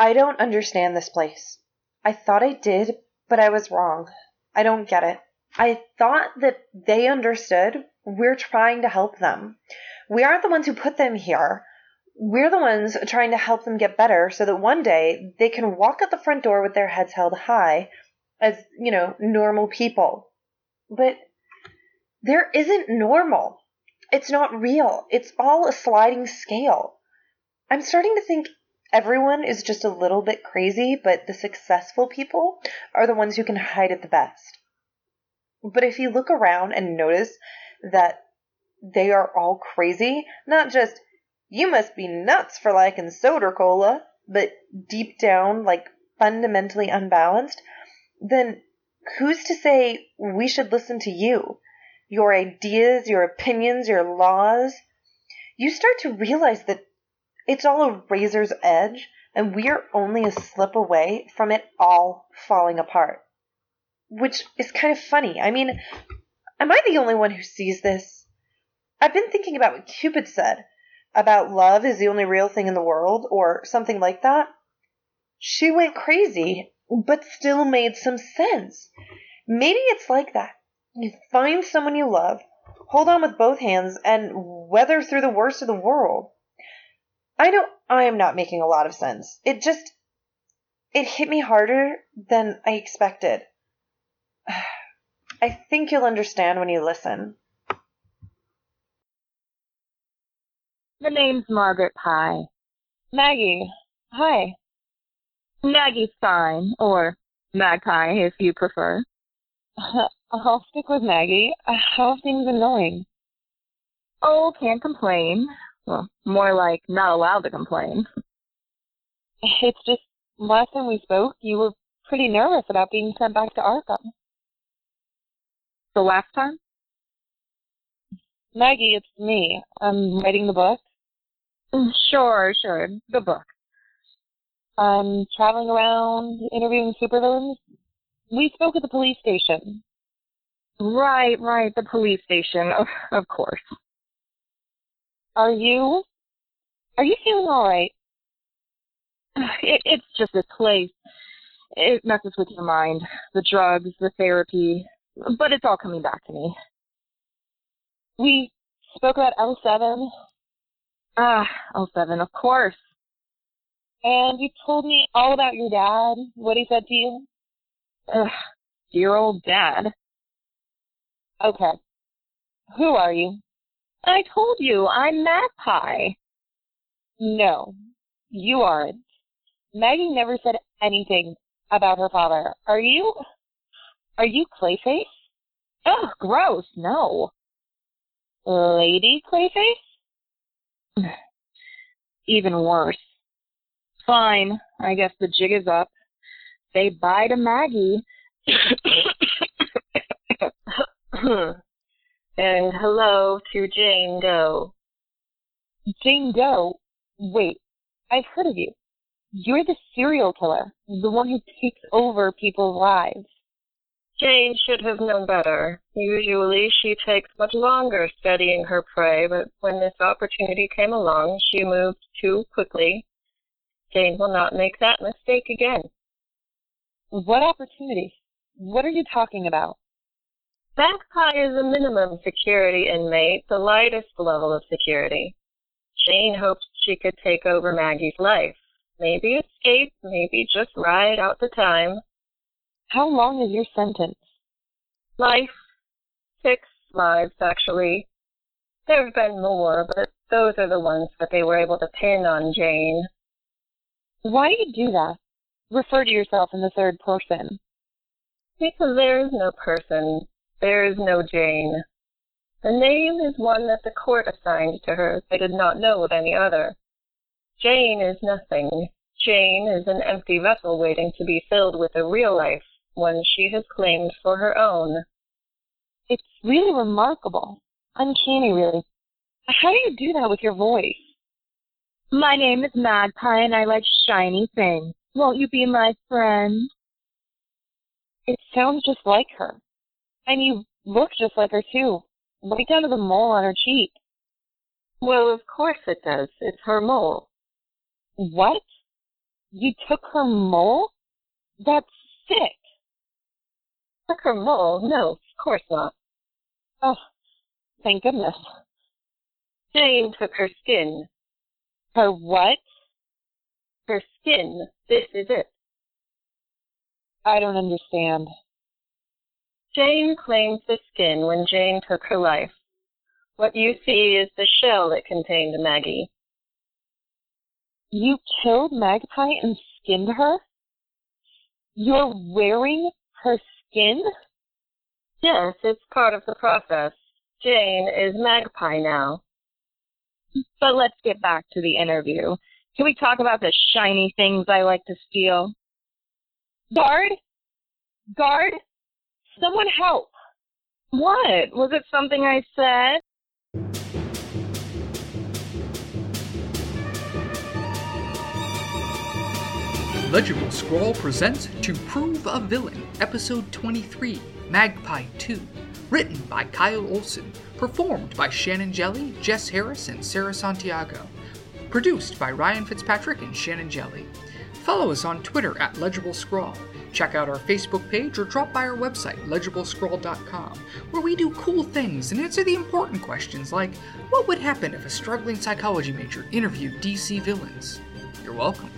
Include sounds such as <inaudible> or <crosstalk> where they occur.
I don't understand this place. I thought I did, but I was wrong. I don't get it. I thought that they understood we're trying to help them. We aren't the ones who put them here. We're the ones trying to help them get better so that one day they can walk out the front door with their heads held high as, you know, normal people. But there isn't normal. It's not real. It's all a sliding scale. I'm starting to think everyone is just a little bit crazy, but the successful people are the ones who can hide it the best. But if you look around and notice that they are all crazy, not just, you must be nuts for liking soda cola, but deep down, like fundamentally unbalanced, then who's to say we should listen to you? Your ideas, your opinions, your laws? You start to realize that it's all a razor's edge, and we're only a slip away from it all falling apart. Which is kind of funny. I mean, am I the only one who sees this? I've been thinking about what Cupid said about love is the only real thing in the world, or something like that. She went crazy, but still made some sense. Maybe it's like that. You find someone you love, hold on with both hands, and weather through the worst of the world. I know I am not making a lot of sense. It just it hit me harder than I expected. <sighs> I think you'll understand when you listen. The name's Margaret Pye. Maggie, hi. Maggie's fine, or Magpie if you prefer. <laughs> I'll stick with Maggie. <sighs> How things been going? Oh, can't complain. Well, more like not allowed to complain. <laughs> It's just last time we spoke, you were pretty nervous about being sent back to Arkham. The last time? Maggie, it's me. I'm writing the book. Mm, sure, sure, the book. I'm traveling around interviewing supervillains. We spoke at the police station. Right, right, the police station, of, of course. Are you? Are you feeling all right? It, it's just this place. It messes with your mind. The drugs, the therapy, but it's all coming back to me. We spoke about L7. Ah, L7, of course. And you told me all about your dad, what he said to you. Ugh, dear old dad. Okay. Who are you? I told you, I'm Magpie. No, you aren't. Maggie never said anything about her father. Are you? Are you Clayface? Oh, gross, no. Lady Clayface? Even worse. Fine, I guess the jig is up. Say bye to Maggie. And hello to Jane Doe. Jane Doe? Wait, I've heard of you. You're the serial killer, the one who takes over people's lives. Jane should have known better. Usually she takes much longer studying her prey, but when this opportunity came along, she moved too quickly. Jane will not make that mistake again. What opportunity? What are you talking about? Magpie is a minimum security inmate, the lightest level of security. Jane hoped she could take over Maggie's life. Maybe escape, maybe just ride out the time. How long is your sentence? Life. Six lives, actually. There have been more, but those are the ones that they were able to pin on Jane. Why do you do that? Refer to yourself in the third person. Because there is no person. There is no Jane. The name is one that the court assigned to her. They did not know of any other. Jane is nothing. Jane is an empty vessel waiting to be filled with a real life, one she has claimed for her own. It's really remarkable. Uncanny, really. How do you do that with your voice? My name is Magpie and I like shiny things. Won't you be my friend? It sounds just like her. And you look just like her, too. Right down to the mole on her cheek. Well, of course it does. It's her mole. What? You took her mole? That's sick. Took her mole? No, of course not. Oh, thank goodness. Jane took her skin. Her what? Her skin. This is it. I don't understand. Jane claimed the skin when Jane took her life. What you see is the shell that contained Maggie. You killed Magpie and skinned her? You're wearing her skin? Yes, it's part of the process. Jane is Magpie now. But let's get back to the interview. Can we talk about the shiny things I like to steal? Guard? Guard? Someone help! What? Was it something I said? Legible Scroll presents To Prove a Villain, Episode 23, Magpie 2. Written by Kyle Olson. Performed by Shannon Jelly, Jess Harris, and Sarah Santiago. Produced by Ryan Fitzpatrick and Shannon Jelly. Follow us on Twitter at Legible Scroll. Check out our Facebook page or drop by our website, legiblescroll.com, where we do cool things and answer the important questions like what would happen if a struggling psychology major interviewed DC villains? You're welcome.